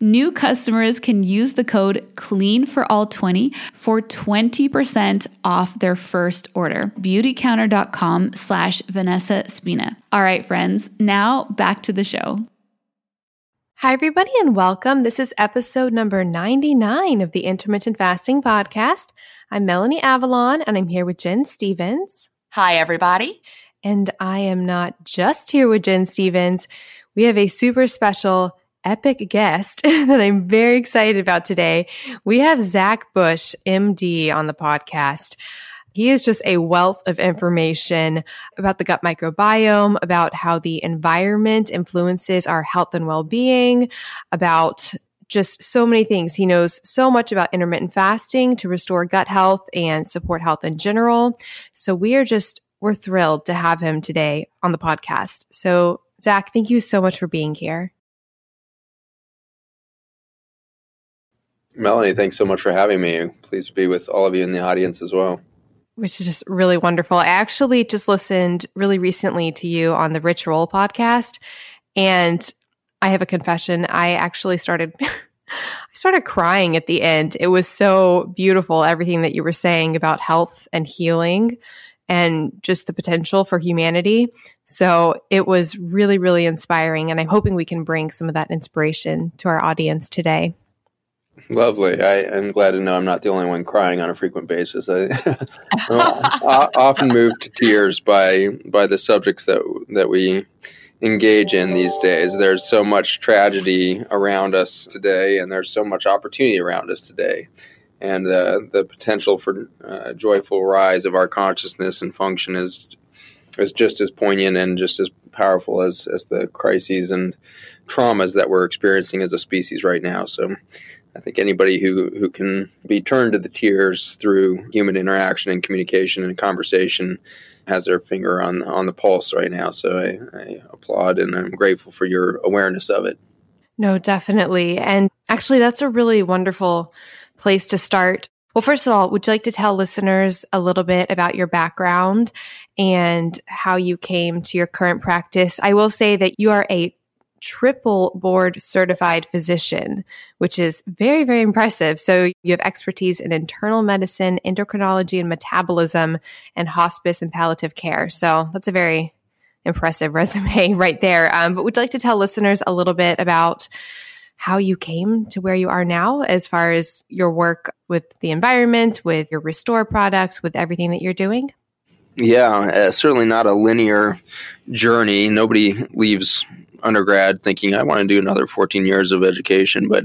New customers can use the code CLEAN for all 20 for 20% off their first order. Beautycounter.com slash Vanessa Spina. All right, friends, now back to the show. Hi, everybody, and welcome. This is episode number 99 of the Intermittent Fasting Podcast. I'm Melanie Avalon, and I'm here with Gin Stephens. Hi, everybody. And I am not just here with Gin Stephens. We have a super special epic guest that I'm very excited about today. We have Zach Bush, MD, on the podcast. He is just a wealth of information about the gut microbiome, about how the environment influences our health and well being, about just so many things. He knows so much about intermittent fasting to restore gut health and support health in general. So we are just, we're thrilled to have him today on the podcast. So, Zach, thank you so much for being here. Melanie, thanks so much for having me. Pleased to be with all of you in the audience as well. Which is just really wonderful. I actually just listened really recently to you on the Rich Roll podcast, and I have a confession. I actually started. I started crying at the end. It was so beautiful, everything that you were saying about health and healing and just the potential for humanity. So it was really, really inspiring. And I'm hoping we can bring some of that inspiration to our audience today. Lovely. I am glad to know I'm not the only one crying on a frequent basis. I, often moved to tears by by the subjects that that we engage in these days. There's so much tragedy around us today, and there's so much opportunity around us today. And uh, the potential for uh, joyful rise of our consciousness and function is is just as poignant and just as powerful as as the crises and traumas that we're experiencing as a species right now. So. I think anybody who, who can be turned to the tears through human interaction and communication and conversation has their finger on on the pulse right now. So I, I applaud and I'm grateful for your awareness of it. No, definitely. And actually, that's a really wonderful place to start. Well, first of all, would you like to tell listeners a little bit about your background and how you came to your current practice? I will say that you are a triple board certified physician, which is very, very impressive. So you have expertise in internal medicine, endocrinology and metabolism, and hospice and palliative care. So that's a very impressive resume right there. Um, but would you like to tell listeners a little bit about how you came to where you are now as far as your work with the environment, with your Restore products, with everything that you're doing? Yeah, uh, certainly not a linear journey. Nobody leaves undergrad thinking I want to do another 14 years of education, but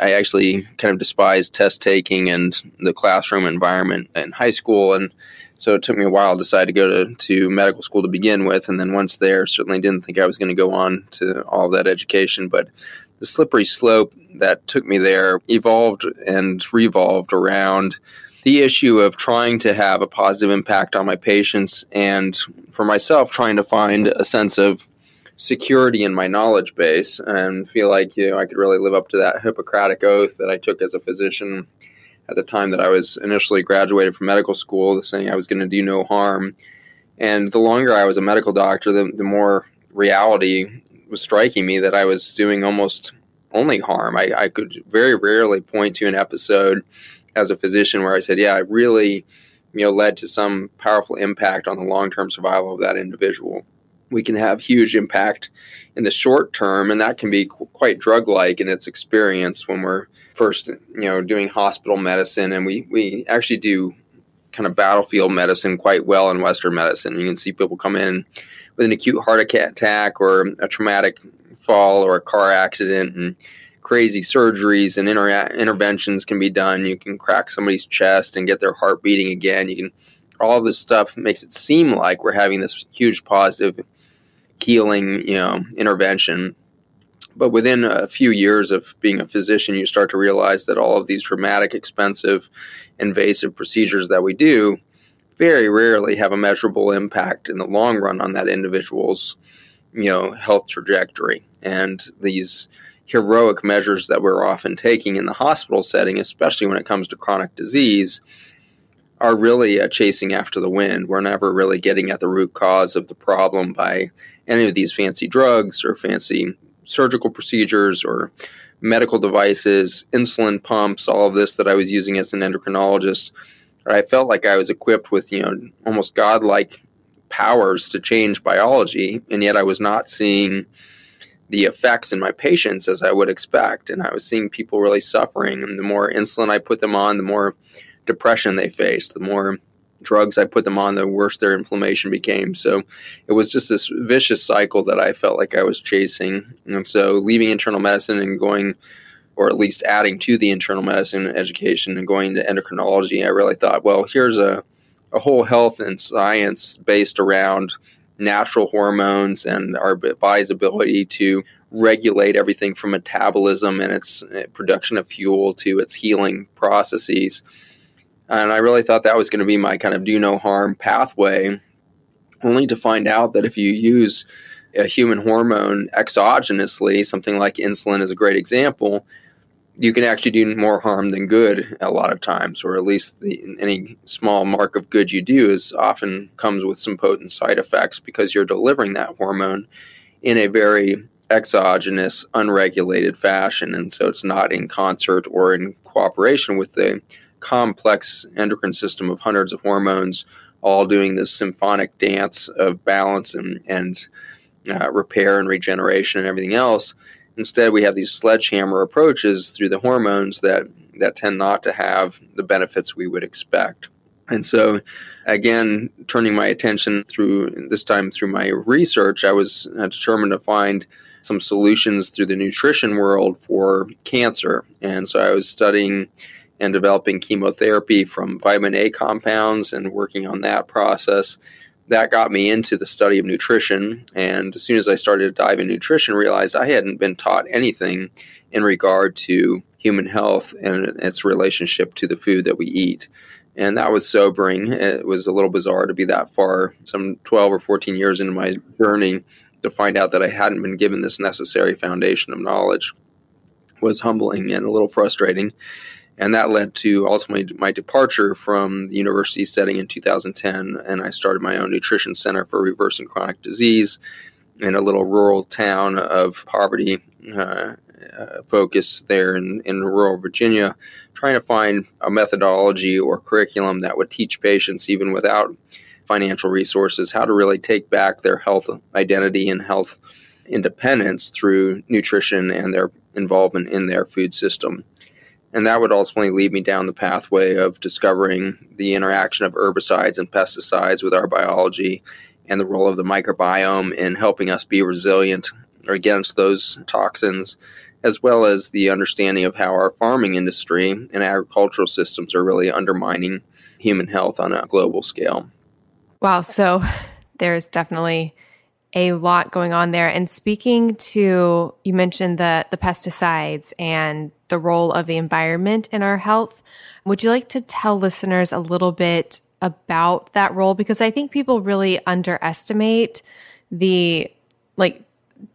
I actually kind of despised test taking and the classroom environment in high school. And so it took me a while to decide to go to, to medical school to begin with. And then once there, certainly didn't think I was going to go on to all that education. But the slippery slope that took me there evolved and revolved around the issue of trying to have a positive impact on my patients and for myself trying to find a sense of security in my knowledge base and feel like you know I could really live up to that Hippocratic oath that I took as a physician at the time that I was initially graduated from medical school, saying I was going to do no harm. And the longer I was a medical doctor, the, the more reality was striking me that I was doing almost only harm. I, I could very rarely point to an episode as a physician where I said, "Yeah, I really." You know, led to some powerful impact on the long term survival of that individual we can have huge impact in the short term, and that can be qu- quite drug like in its experience when we're first, you know, doing hospital medicine, and we we actually do kind of battlefield medicine quite well in Western medicine. You can see people come in with an acute heart attack or a traumatic fall or a car accident, and crazy surgeries and inter- interventions can be done. You can crack somebody's chest and get their heart beating again. You can all this stuff makes it seem like we're having this huge positive healing, you know, intervention. But within a few years of being a physician, you start to realize that all of these dramatic, expensive, invasive procedures that we do very rarely have a measurable impact in the long run on that individual's, you know, health trajectory. And these heroic measures that we're often taking in the hospital setting, especially when it comes to chronic disease, are really uh, chasing after the wind. We're never really getting at the root cause of the problem by any of these fancy drugs or fancy surgical procedures or medical devices, insulin pumps, all of this that I was using as an endocrinologist. I felt like I was equipped with, you know, almost godlike powers to change biology, and yet I was not seeing the effects in my patients as I would expect. And I was seeing people really suffering. And the more insulin I put them on, the more depression they faced, the more drugs I put them on, the worse their inflammation became. So it was just this vicious cycle that I felt like I was chasing. And so leaving internal medicine and going, or at least adding to the internal medicine education and going to endocrinology, I really thought, well, here's a, a whole health and science based around natural hormones and our body's ability to regulate everything from metabolism and its uh, production of fuel to its healing processes and I really thought that was going to be my kind of do no harm pathway, only to find out that if you use a human hormone exogenously, something like insulin is a great example, you can actually do more harm than good a lot of times, or at least the, any small mark of good you do is often comes with some potent side effects because you're delivering that hormone in a very exogenous, unregulated fashion. And so it's not in concert or in cooperation with the complex endocrine system of hundreds of hormones, all doing this symphonic dance of balance and, and uh, repair and regeneration and everything else. Instead, we have these sledgehammer approaches through the hormones that, that tend not to have the benefits we would expect. And so, again, turning my attention through this time through my research, I was uh, determined to find some solutions through the nutrition world for cancer. And so I was studying and developing chemotherapy from vitamin A compounds and working on that process. That got me into the study of nutrition. And as soon as I started to dive into nutrition, realized I hadn't been taught anything in regard to human health and its relationship to the food that we eat. And that was sobering. It was a little bizarre to be that far, some 12 or 14 years into my journey, to find out that I hadn't been given this necessary foundation of knowledge was humbling and a little frustrating. And that led to ultimately my departure from the university setting in 2010. And I started my own nutrition center for reversing chronic disease in a little rural town of poverty uh, uh, focus there in, in rural Virginia, trying to find a methodology or curriculum that would teach patients, even without financial resources, how to really take back their health identity and health independence through nutrition and their involvement in their food system. And that would ultimately lead me down the pathway of discovering the interaction of herbicides and pesticides with our biology and the role of the microbiome in helping us be resilient against those toxins, as well as the understanding of how our farming industry and agricultural systems are really undermining human health on a global scale. Wow. So there's definitely a lot going on there. And speaking to, you mentioned the, the pesticides and the role of the environment in our health. Would you like to tell listeners a little bit about that role? Because I think people really underestimate the, like,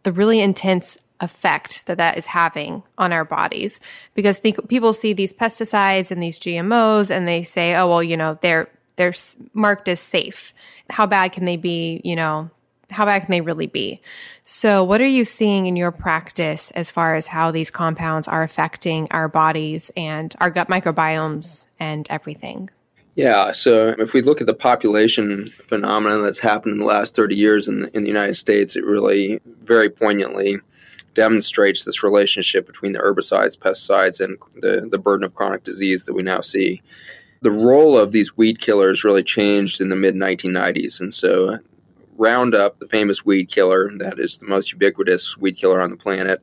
the really intense effect that that is having on our bodies because think people see these pesticides and these GMOs and they say oh well you know they're they're marked as safe. How bad can they be? You know, how bad can they really be? So, what are you seeing in your practice as far as how these compounds are affecting our bodies and our gut microbiomes and everything? Yeah, so if we look at the population phenomenon that's happened in the last 30 years in the, in the United States, it really very poignantly demonstrates this relationship between the herbicides, pesticides, and the, the burden of chronic disease that we now see the role of these weed killers really changed in the mid 1990s. And so, Roundup, the famous weed killer that is the most ubiquitous weed killer on the planet,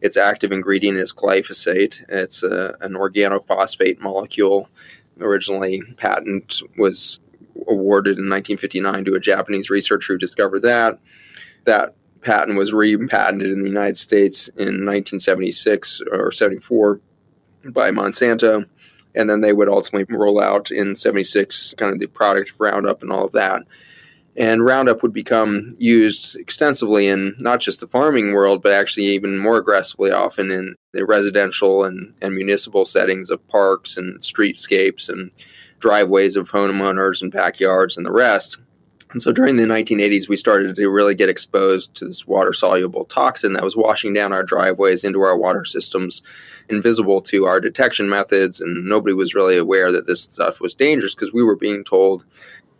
its active ingredient is glyphosate. It's a, an organophosphate molecule. Originally, patent was awarded in 1959 to a Japanese researcher who discovered that. That patent was repatented in the United States in 1976 or 74 by Monsanto and then they would ultimately roll out in 76 kind of the product Roundup and all of that. And Roundup would become used extensively in not just the farming world, but actually even more aggressively often in the residential and, and municipal settings of parks and streetscapes and driveways of homeowners and backyards and the rest. And so during the 1980s, we started to really get exposed to this water soluble toxin that was washing down our driveways into our water systems, invisible to our detection methods. And nobody was really aware that this stuff was dangerous because we were being told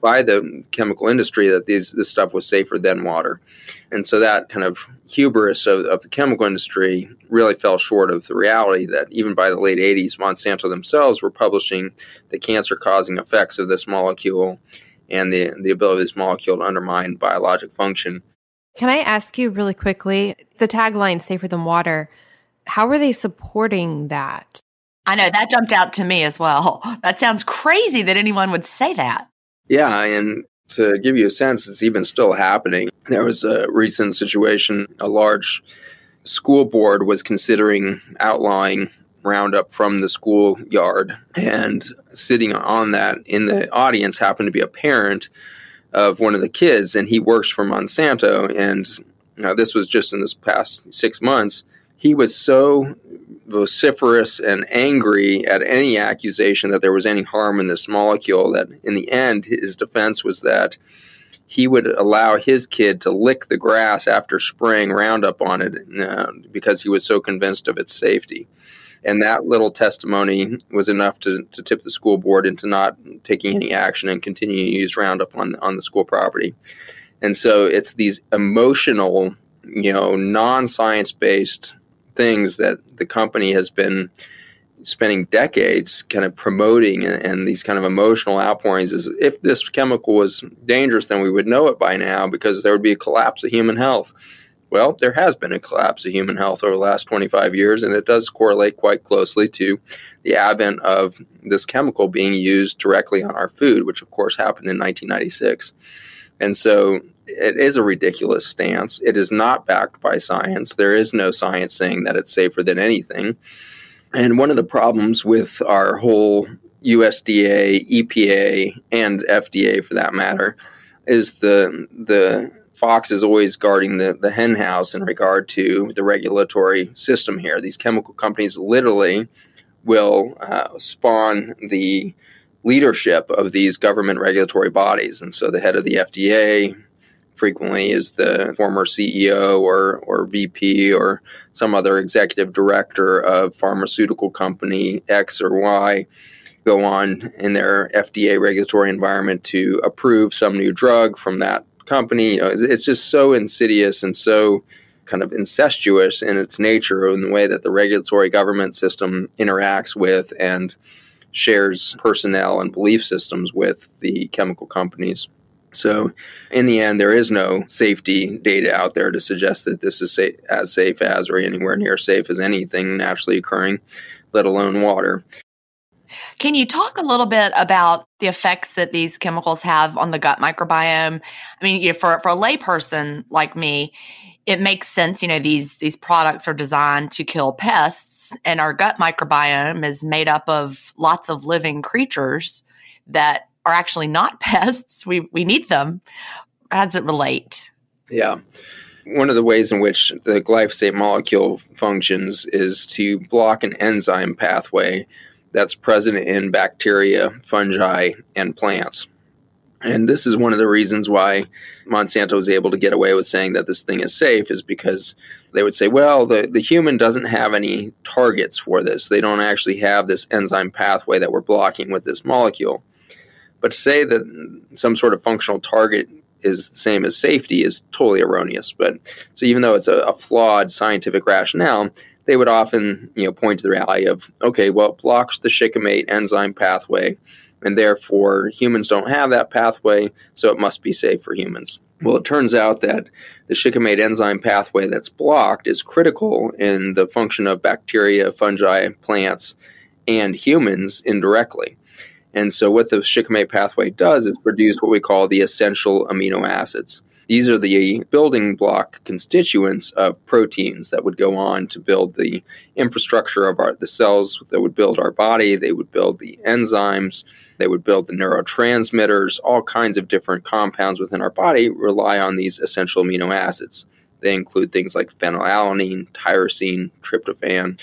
by the chemical industry that these, this stuff was safer than water. And so that kind of hubris of, of the chemical industry really fell short of the reality that even by the late 80s, Monsanto themselves were publishing the cancer causing effects of this molecule and the, the ability of this molecule to undermine biologic function. Can I ask you really quickly the tagline safer than water? How are they supporting that? I know that jumped out to me as well. That sounds crazy that anyone would say that. Yeah, and to give you a sense, it's even still happening. There was a recent situation, a large school board was considering outlawing Roundup from the schoolyard. And sitting on that in the audience happened to be a parent of one of the kids, and he works for Monsanto. And you know, this was just in this past six months. He was so vociferous and angry at any accusation that there was any harm in this molecule that in the end his defense was that he would allow his kid to lick the grass after spraying Roundup on it uh, because he was so convinced of its safety. And that little testimony was enough to, to tip the school board into not taking any action and continuing to use Roundup on, on the school property. And so it's these emotional, you know, non science based things that the company has been spending decades kind of promoting and, and, these kind of emotional outpourings is if this chemical was dangerous, then we would know it by now because there would be a collapse of human health. Well, there has been a collapse of human health over the last 25 years, and it does correlate quite closely to the advent of this chemical being used directly on our food, which of course happened in 1996. And so it is a ridiculous stance. It is not backed by science. There is no science saying that it's safer than anything. And one of the problems with our whole USDA, EPA, and FDA for that matter is the the fox is always guarding the, the hen house in regard to the regulatory system here. These chemical companies literally will uh, spawn the leadership of these government regulatory bodies. And so the head of the FDA, frequently is the former CEO or, or VP or some other executive director of pharmaceutical company X or Y go on in their FDA regulatory environment to approve some new drug from that company. You know, it's just so insidious and so kind of incestuous in its nature in the way that the regulatory government system interacts with and shares personnel and belief systems with the chemical companies. So, in the end, there is no safety data out there to suggest that this is as safe as or anywhere near safe as anything naturally occurring, let alone water. Can you talk a little bit about the effects that these chemicals have on the gut microbiome? I mean, for for a layperson like me, it makes sense. You know, these these products are designed to kill pests, and our gut microbiome is made up of lots of living creatures that are actually not pests. We we need them. How does it relate? Yeah. One of the ways in which the glyphosate molecule functions is to block an enzyme pathway that's present in bacteria, fungi, and plants. And this is one of the reasons why Monsanto was able to get away with saying that this thing is safe, is because they would say, well, the, the human doesn't have any targets for this. They don't actually have this enzyme pathway that we're blocking with this molecule. But to say that some sort of functional target is the same as safety is totally erroneous. But so even though it's a, a, flawed scientific rationale, they would often you know point to the reality of okay, well, it blocks the shikimate enzyme pathway, and therefore humans don't have that pathway, so it must be safe for humans. Well, it turns out that the shikimate enzyme pathway that's blocked is critical in the function of bacteria, fungi, plants, and humans indirectly. And so, what the shikimate pathway does is produce what we call the essential amino acids. These are the building block constituents of proteins that would go on to build the infrastructure of our, the cells that would build our body. They would build the enzymes. They would build the neurotransmitters. All kinds of different compounds within our body rely on these essential amino acids. They include things like phenylalanine, tyrosine, tryptophan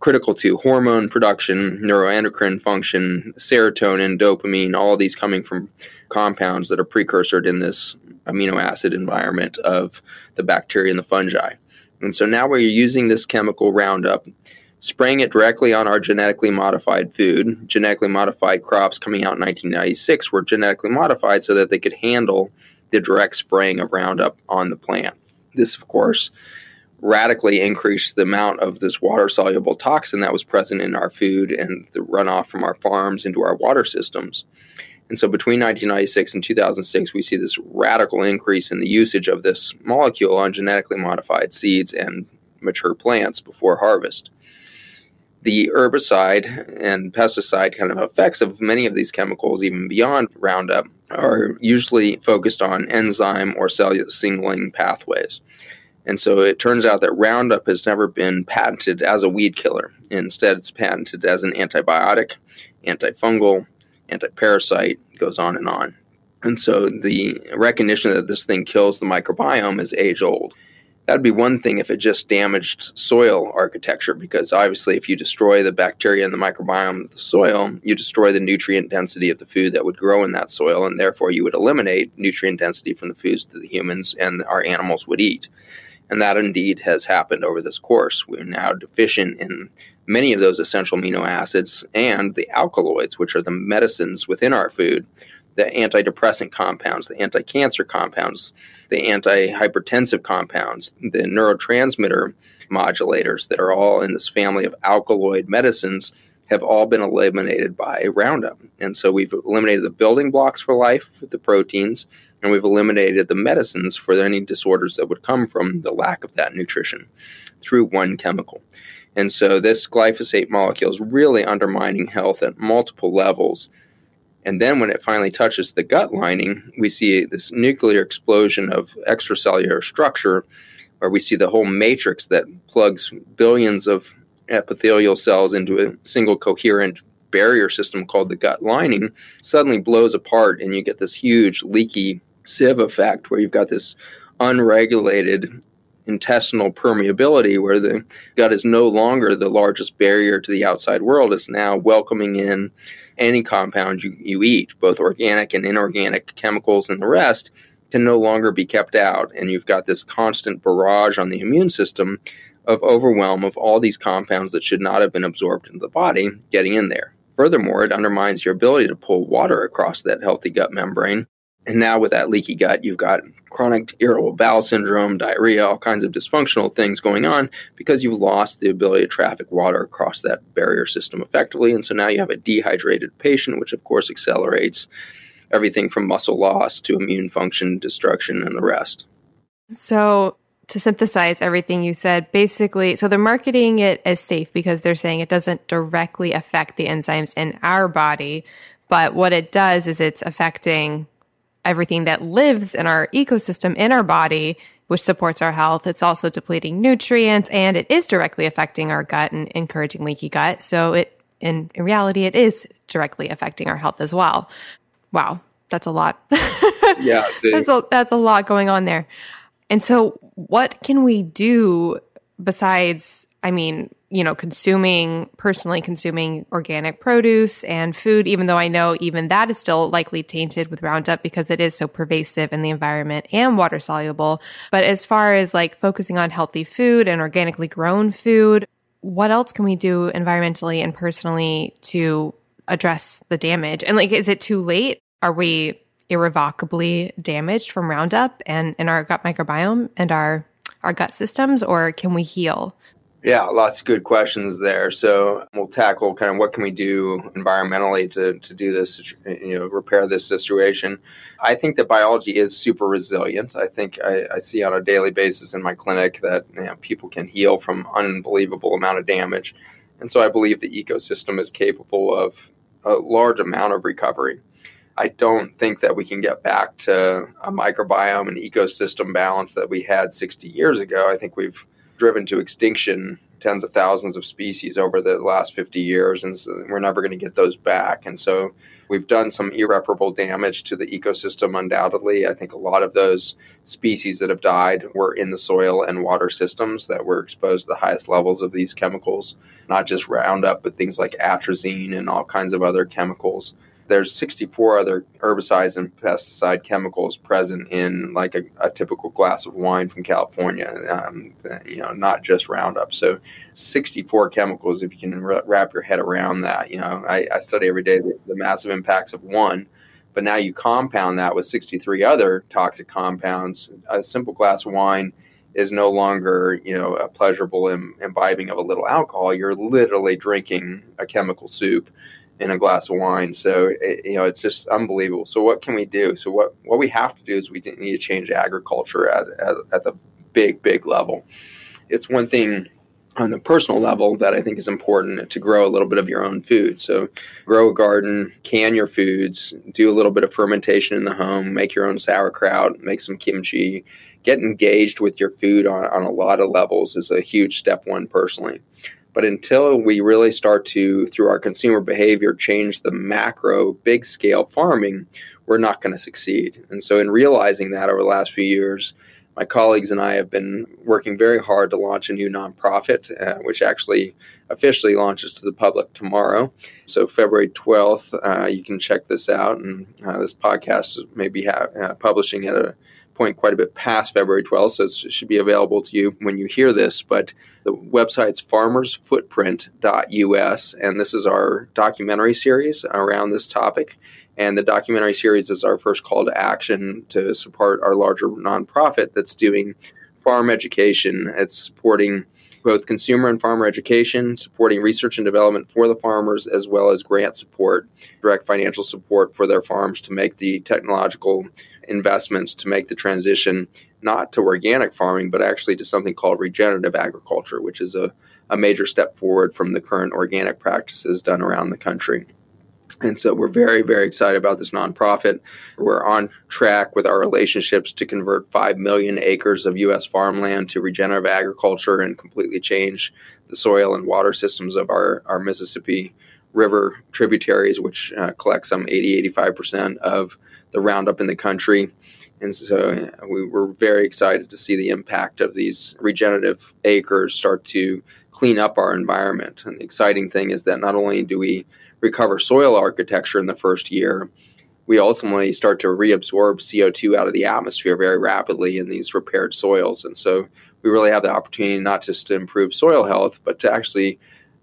critical to hormone production, neuroendocrine function, serotonin, dopamine, all these coming from compounds that are precursored in this amino acid environment of the bacteria and the fungi. And so now we're using this chemical Roundup, spraying it directly on our genetically modified food. Genetically modified crops coming out in 1996 were genetically modified so that they could handle the direct spraying of Roundup on the plant. This, of course, radically increased the amount of this water soluble toxin that was present in our food and the runoff from our farms into our water systems. And so between 1996 and 2006, we see this radical increase in the usage of this molecule on genetically modified seeds and mature plants before harvest. The herbicide and pesticide kind of effects of many of these chemicals, even beyond Roundup, are usually focused on enzyme or cell signaling pathways. And so it turns out that Roundup has never been patented as a weed killer. Instead, it's patented as an antibiotic, antifungal, antiparasite, goes on and on. And so the recognition that this thing kills the microbiome is age old. That'd be one thing if it just damaged soil architecture, because obviously, if you destroy the bacteria and the microbiome of the soil, you destroy the nutrient density of the food that would grow in that soil, and therefore you would eliminate nutrient density from the foods that the humans and our animals would eat. And that indeed has happened over this course. We're now deficient in many of those essential amino acids and the alkaloids, which are the medicines within our food the antidepressant compounds, the anti cancer compounds, the anti hypertensive compounds, the neurotransmitter modulators that are all in this family of alkaloid medicines have all been eliminated by Roundup. And so we've eliminated the building blocks for life the proteins, and we've eliminated the medicines for any disorders that would come from the lack of that nutrition through one chemical. And so this glyphosate molecule is really undermining health at multiple levels and then when it finally touches the gut lining, we see this nuclear explosion of extracellular structure where we see the whole matrix that plugs billions of epithelial cells into a single coherent barrier system called the gut lining suddenly blows apart and you get this huge leaky sieve effect where you've got this unregulated intestinal permeability where the gut is no longer the largest barrier to the outside world it's now welcoming in any compound you, you eat, both organic and inorganic chemicals and the rest, can no longer be kept out. And you've got this constant barrage on the immune system of overwhelm of all these compounds that should not have been absorbed into the body getting in there. Furthermore, it undermines your ability to pull water across that healthy gut membrane and now with that leaky gut, you've got chronic irritable bowel syndrome, diarrhea, all kinds of dysfunctional things going on because you've lost the ability to traffic water across that barrier system effectively. And so now you have a dehydrated patient, which of course accelerates everything from muscle loss to immune function destruction and the rest. So, to synthesize everything you said, basically, so they're marketing it as safe because they're saying it doesn't directly affect the enzymes in our body. But what it does is it's affecting everything that lives in our ecosystem in our body, which supports our health. It's also depleting nutrients and it is directly affecting our gut and encouraging leaky gut. So it, in, in reality, it is directly affecting our health as well. Wow. That's a lot. yeah. that's a, that's a lot going on there. And so what can we do besides, I mean, you know, consuming, personally consuming organic produce and food, even though I know even that is still likely tainted with Roundup because it is so pervasive in the environment and water soluble. But as far as like focusing on healthy food and organically grown food, what else can we do environmentally and personally to address the damage? And like, is it too late? Are we irrevocably damaged from Roundup and in our gut microbiome and our our gut systems, or can we heal? Yeah, lots of good questions there. So we'll tackle kind of what can we do environmentally to, to do this, you know, repair this situation. I think that biology is super resilient. I think I, I see on a daily basis in my clinic that you know, people can heal from unbelievable amount of damage. And so I believe the ecosystem is capable of a large amount of recovery. I don't think that we can get back to a microbiome and ecosystem balance that we had 60 years ago. I think we've driven to extinction tens of thousands of species over the last 50 years, and so we're never going to get those back. And so we've done some irreparable damage to the ecosystem, undoubtedly. I think a lot of those species that have died were in the soil and water systems that were exposed to the highest levels of these chemicals, not just Roundup, but things like atrazine and all kinds of other chemicals there's 64 other herbicides and pesticide chemicals present in like a, a typical glass of wine from California, um, you know, not just Roundup. So 64 chemicals, if you can wrap your head around that, you know, I, I study every day the, the massive impacts of one, but now you compound that with 63 other toxic compounds. A simple glass of wine is no longer, you know, a pleasurable Im- imbibing of a little alcohol. You're literally drinking a chemical soup in a glass of wine. So it, you know, it's just unbelievable. So what can we do? So what what we have to do is we need to change agriculture at at, at the big big level. It's one thing on the personal level that I think is important to grow a little bit of your own food. So, grow a garden, can your foods, do a little bit of fermentation in the home, make your own sauerkraut, make some kimchi, get engaged with your food on, on a lot of levels is a huge step one personally. But until we really start to, through our consumer behavior, change the macro, big scale farming, we're not going to succeed. And so, in realizing that over the last few years, my colleagues and I have been working very hard to launch a new nonprofit, uh, which actually officially launches to the public tomorrow. So, February 12th, uh, you can check this out. And uh, this podcast may be ha- uh, publishing at a point quite a bit past February 12th, so it should be available to you when you hear this. But the website's farmersfootprint.us, and this is our documentary series around this topic. And the documentary series is our first call to action to support our larger nonprofit that's doing farm education. It's supporting both consumer and farmer education, supporting research and development for the farmers, as well as grant support, direct financial support for their farms to make the technological investments to make the transition not to organic farming, but actually to something called regenerative agriculture, which is a, a major step forward from the current organic practices done around the country. And so we're very, very excited about this nonprofit. We're on track with our relationships to convert 5 million acres of U.S. farmland to regenerative agriculture and completely change the soil and water systems of our, our Mississippi River tributaries, which uh, collect some 80, 85% of the Roundup in the country. And so we were very excited to see the impact of these regenerative acres start to clean up our environment. And the exciting thing is that not only do we recover soil architecture in the first year, we ultimately start to reabsorb CO2 out of the atmosphere very rapidly in these repaired soils. And so we really have the opportunity not just to improve soil health, but to actually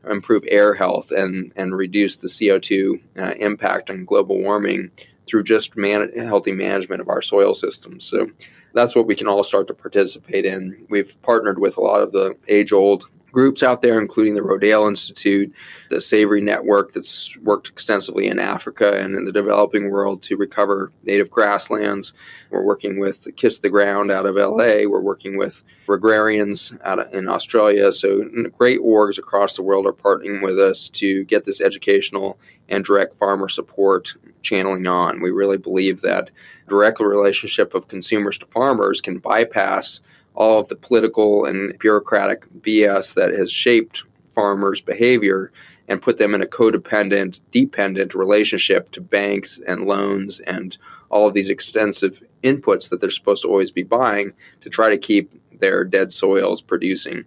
improve air health and, and reduce the CO2 uh, impact on global warming through just man- healthy management of our soil systems. So that's what we can all start to participate in. We've partnered with a lot of the age old groups out there, including the Rodale Institute, the Savory Network that's worked extensively in Africa and in the developing world to recover native grasslands. We're working with Kiss the Ground out of LA. We're working with Regrarians out of, in Australia. So great orgs across the world are partnering with us to get this educational and direct farmer support channeling on. We really believe that direct relationship of consumers to farmers can bypass all of the political and bureaucratic BS that has shaped farmers' behavior and put them in a codependent, dependent relationship to banks and loans and all of these extensive inputs that they're supposed to always be buying to try to keep their dead soils producing.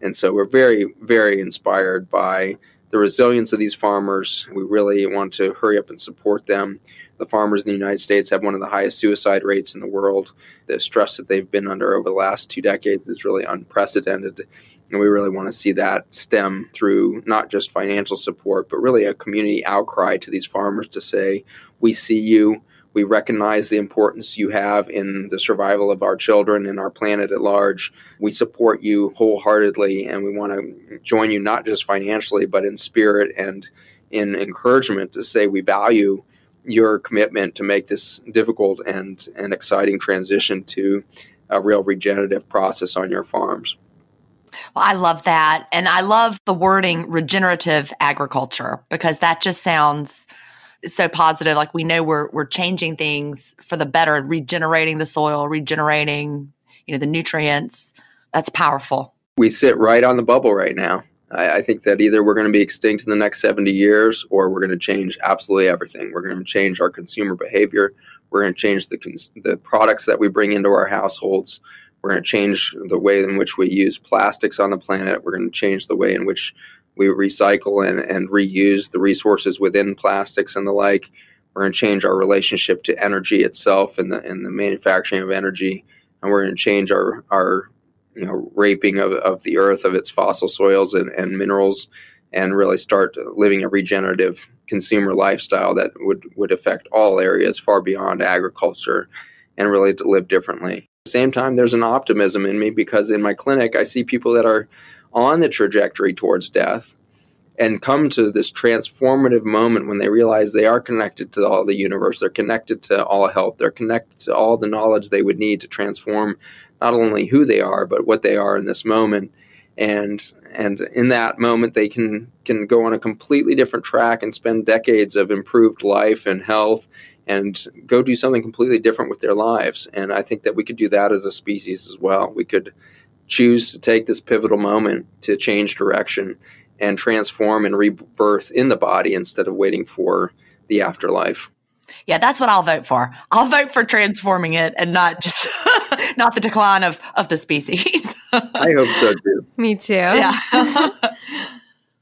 And so we're very, very inspired by the resilience of these farmers. We really want to hurry up and support them. The farmers in the United States have one of the highest suicide rates in the world. The stress that they've been under over the last two decades is really unprecedented. And we really want to see that stem through not just financial support, but really a community outcry to these farmers to say, We see you. We recognize the importance you have in the survival of our children and our planet at large. We support you wholeheartedly, and we want to join you not just financially, but in spirit and in encouragement to say we value your commitment to make this difficult and, and exciting transition to a real regenerative process on your farms. Well, I love that. And I love the wording regenerative agriculture because that just sounds so positive. Like we know we're we're changing things for the better, regenerating the soil, regenerating, you know, the nutrients. That's powerful. We sit right on the bubble right now. I, I think that either we're going to be extinct in the next 70 years or we're going to change absolutely everything. We're going to change our consumer behavior. We're going to change the, the products that we bring into our households. We're going to change the way in which we use plastics on the planet. We're going to change the way in which we recycle and, and reuse the resources within plastics and the like. We're going to change our relationship to energy itself and the, and the manufacturing of energy. And we're going to change our, our you know, raping of, of the earth of its fossil soils and, and minerals and really start living a regenerative consumer lifestyle that would, would affect all areas far beyond agriculture and really to live differently. At the same time, there's an optimism in me because in my clinic, I see people that are on the trajectory towards death and come to this transformative moment when they realize they are connected to all the universe, they're connected to all help, they're connected to all the knowledge they would need to transform not only who they are but what they are in this moment. And and in that moment they can can go on a completely different track and spend decades of improved life and health and go do something completely different with their lives. And I think that we could do that as a species as well. We could choose to take this pivotal moment to change direction and transform and rebirth in the body instead of waiting for the afterlife. Yeah, that's what I'll vote for. I'll vote for transforming it and not just not the decline of of the species. I hope so too. Me too. Yeah.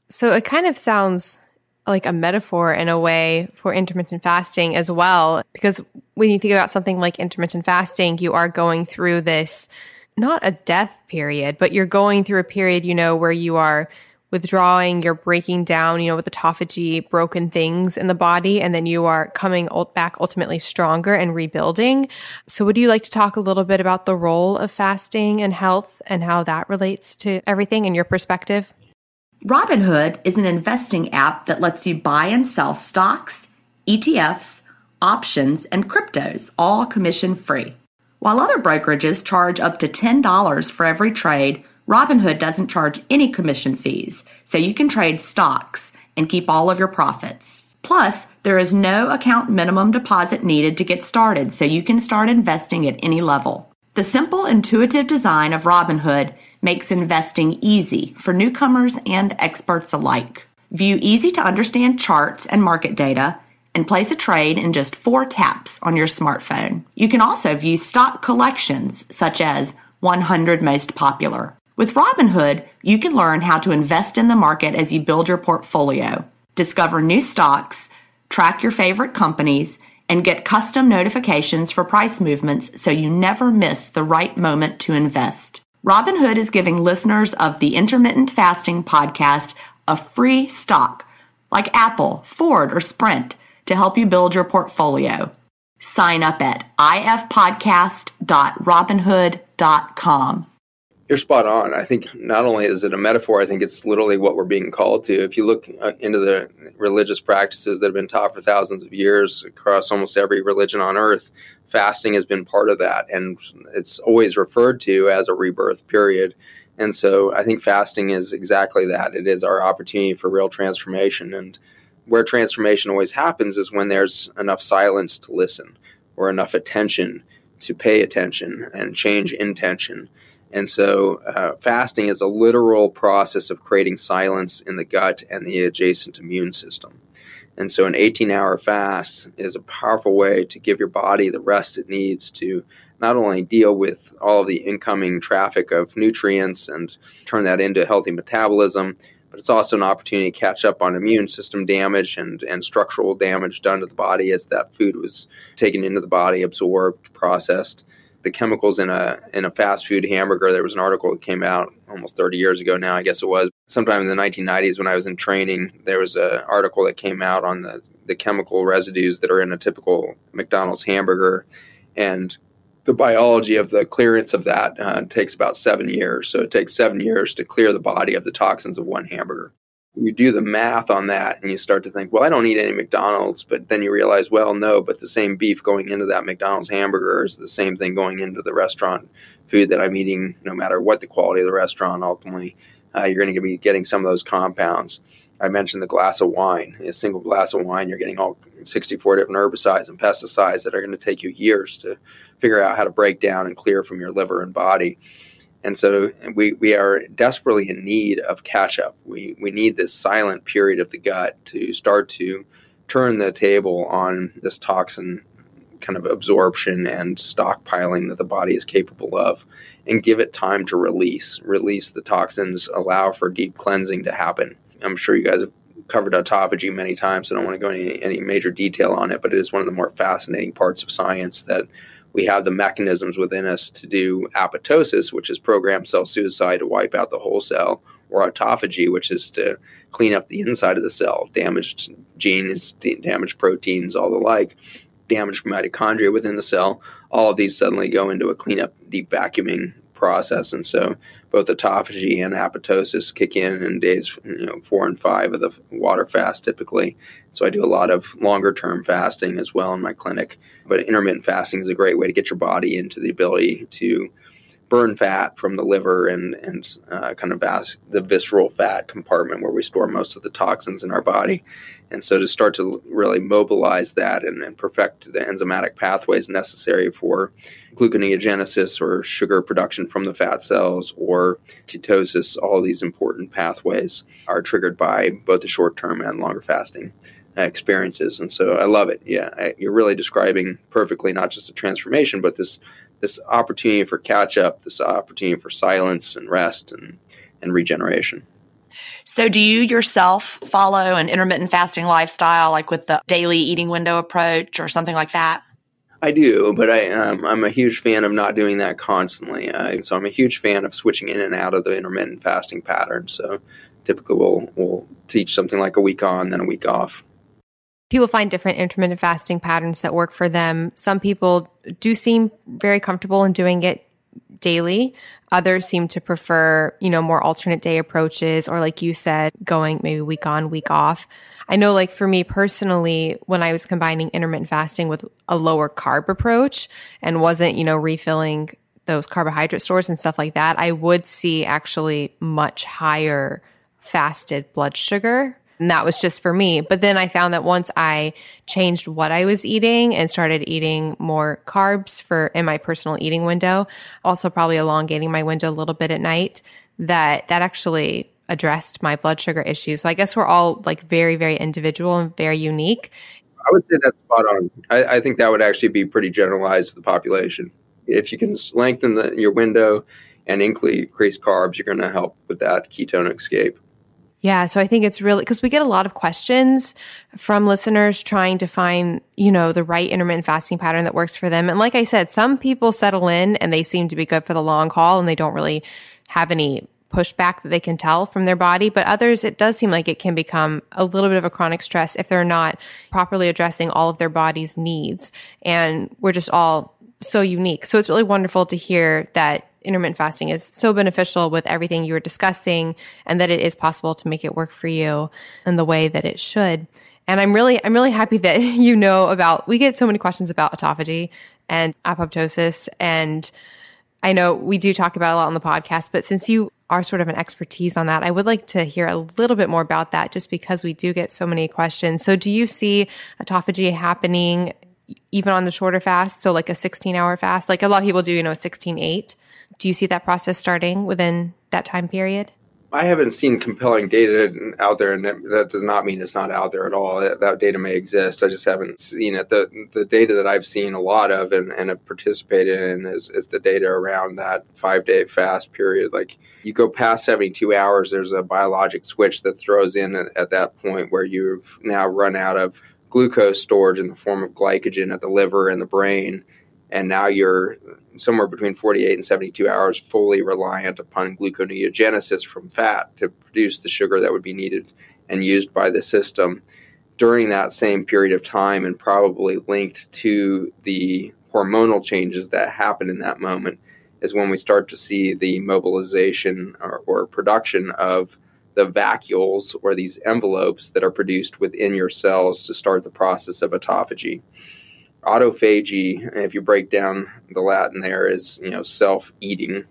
so it kind of sounds like a metaphor in a way for intermittent fasting as well. Because when you think about something like intermittent fasting, you are going through this not a death period, but you're going through a period, you know, where you are withdrawing, you're breaking down, you know, with autophagy, broken things in the body, and then you are coming back ultimately stronger and rebuilding. So, would you like to talk a little bit about the role of fasting and health and how that relates to everything in your perspective? Robinhood is an investing app that lets you buy and sell stocks, ETFs, options, and cryptos, all commission free. While other brokerages charge up to $10 for every trade, Robinhood doesn't charge any commission fees, so you can trade stocks and keep all of your profits. Plus, there is no account minimum deposit needed to get started, so you can start investing at any level. The simple, intuitive design of Robinhood makes investing easy for newcomers and experts alike. View easy to understand charts and market data and place a trade in just four taps on your smartphone. You can also view stock collections such as 100 most popular. With Robinhood, you can learn how to invest in the market as you build your portfolio, discover new stocks, track your favorite companies, and get custom notifications for price movements so you never miss the right moment to invest. Robinhood is giving listeners of the Intermittent Fasting podcast a free stock like Apple, Ford, or Sprint to help you build your portfolio. Sign up at ifpodcast.robinhood.com. You're spot on. I think not only is it a metaphor, I think it's literally what we're being called to. If you look uh, into the religious practices that have been taught for thousands of years across almost every religion on earth, fasting has been part of that. And it's always referred to as a rebirth period. And so I think fasting is exactly that. It is our opportunity for real transformation. And where transformation always happens is when there's enough silence to listen or enough attention to pay attention and change intention and so, uh, fasting is a literal process of creating silence in the gut and the adjacent immune system. And so, an 18 hour fast is a powerful way to give your body the rest it needs to not only deal with all of the incoming traffic of nutrients and turn that into healthy metabolism, but it's also an opportunity to catch up on immune system damage and, and structural damage done to the body as that food was taken into the body, absorbed, processed the chemicals in a in a fast food hamburger. There was an article that came out almost 30 years ago now, I guess it was. Sometime in the 1990s when I was in training, there was an article that came out on the the chemical residues that are in a typical McDonald's hamburger and the biology of the clearance of that uh, takes about seven years. So it takes seven years to clear the body of the toxins of one hamburger you do the math on that and you start to think, well, I don't eat any McDonald's, but then you realize, well, no, but the same beef going into that McDonald's hamburger is the same thing going into the restaurant food that I'm eating, no matter what the quality of the restaurant. Ultimately, uh, you're going to be getting some of those compounds. I mentioned the glass of wine. A single glass of wine, you're getting all 64 different herbicides and pesticides that are going to take you years to figure out how to break down and clear from your liver and body. And so we, we are desperately in need of catch up. We, we need this silent period of the gut to start to turn the table on this toxin kind of absorption and stockpiling that the body is capable of and give it time to release. Release the toxins, allow for deep cleansing to happen. I'm sure you guys have covered autophagy many times, so I don't want to go into any, major detail on it, but it is one of the more fascinating parts of science that we have the mechanisms within us to do apoptosis, which is programmed cell suicide to wipe out the whole cell, or autophagy, which is to clean up the inside of the cell, damaged genes, damaged proteins, all the like, damaged mitochondria within the cell. All of these suddenly go into a cleanup, deep vacuuming process, and so both autophagy and apoptosis kick in in days you know four and five of the water fast typically. So I do a lot of longer term fasting as well in my clinic. But intermittent fasting is a great way to get your body into the ability to burn fat from the liver and and uh, kind of the visceral fat compartment where we store most of the toxins in our body. And so to start to really mobilize that and, and perfect the enzymatic pathways necessary for gluconeogenesis or sugar production from the fat cells or ketosis, all these important pathways are triggered by both the short term and longer fasting experiences. And so I love it. Yeah, I, you're really describing perfectly not just a transformation, but this this opportunity for catch up, this opportunity for silence and rest and, and regeneration. So, do you yourself follow an intermittent fasting lifestyle, like with the daily eating window approach or something like that? I do, but I, um, I'm a huge fan of not doing that constantly. I, so I'm a huge fan of switching in and out of the intermittent fasting pattern. So typically we'll, we'll teach something like a week on, then a week off. People find different intermittent fasting patterns that work for them. Some people do seem very comfortable in doing it daily. Others seem to prefer, you know, more alternate day approaches or like you said, going maybe week on, week off. I know like for me personally, when I was combining intermittent fasting with a lower carb approach and wasn't, you know, refilling those carbohydrate stores and stuff like that, I would see actually much higher fasted blood sugar. And that was just for me. But then I found that once I changed what I was eating and started eating more carbs for in my personal eating window, also probably elongating my window a little bit at night, that that actually addressed my blood sugar issues. So I guess we're all like very, very individual and very unique. I would say that's spot on. I, I think that would actually be pretty generalized to the population. If you can lengthen the, your window and increase carbs, you're going to help with that ketone escape. Yeah, so I think it's really because we get a lot of questions from listeners trying to find, you know, the right intermittent fasting pattern that works for them. And like I said, some people settle in and they seem to be good for the long haul and they don't really have any pushback that they can tell from their body, but others, it does seem like it can become a little bit of a chronic stress if they're not properly addressing all of their body's needs. And we're just all so unique. So it's really wonderful to hear that intermittent fasting is so beneficial with everything you were discussing and that it is possible to make it work for you in the way that it should. And I'm really, I'm really happy that you know about, we get so many questions about autophagy and apoptosis. And I know we do talk about a lot on the podcast, but since you are sort of an expertise on that. I would like to hear a little bit more about that just because we do get so many questions. So do you see autophagy happening even on the shorter fast? So like a 16 hour fast, like a lot of people do, you know, 16, eight. Do you see that process starting within that time period? I haven't seen compelling data out there, and that, does not mean it's not out there at all. That, that, data may exist. I just haven't seen it. The the data that I've seen a lot of and, and have participated in is, is the data around that five day fast period. Like you go past 72 hours, there's a biologic switch that throws in at, at that point where you've now run out of glucose storage in the form of glycogen at the liver and the brain and now you're somewhere between 48 and 72 hours fully reliant upon gluconeogenesis from fat to produce the sugar that would be needed and used by the system. During that same period of time and probably linked to the hormonal changes that happen in that moment is when we start to see the mobilization or, or production of the vacuoles or these envelopes that are produced within your cells to start the process of autophagy autophagy, if you break down the Latin there, is you know self eating,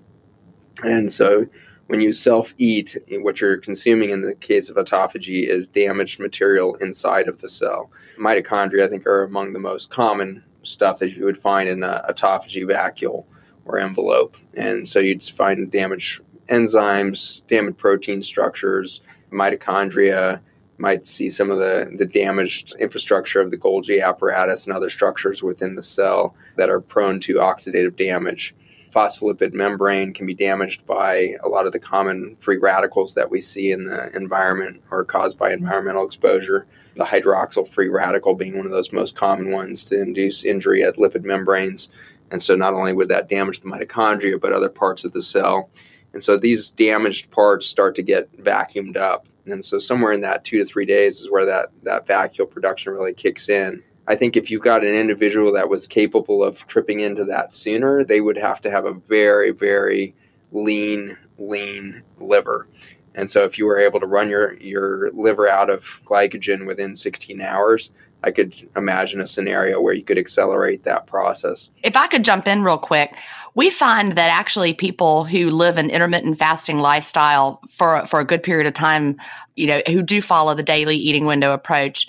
and so when you self eat, what you're consuming in the case of autophagy is damaged material inside of the cell. Mitochondria, I think, are among the most common stuff that you would find in an autophagy vacuole or envelope, and so you'd find damaged enzymes, damaged protein structures, mitochondria, might see some of the, the damaged infrastructure of the Golgi apparatus and other structures within the cell that are prone to oxidative damage. Phospholipid membrane can be damaged by a lot of the common free radicals that we see in the environment or caused by environmental exposure. The hydroxyl free radical being one of those most common ones to induce injury at lipid membranes. And so, not only would that damage the mitochondria, but other parts of the cell. And so, these damaged parts start to get vacuumed up and so somewhere in that two to three days is where that, that vacuole production really kicks in. I think if you've got an individual that was capable of tripping into that sooner, they would have to have a very, very lean, lean liver. And so if you were able to run your, your liver out of glycogen within 16 hours, I could imagine a scenario where you could accelerate that process. If I could jump in real quick, we find that actually people who live an intermittent fasting lifestyle for for a good period of time, you know, who do follow the daily eating window approach,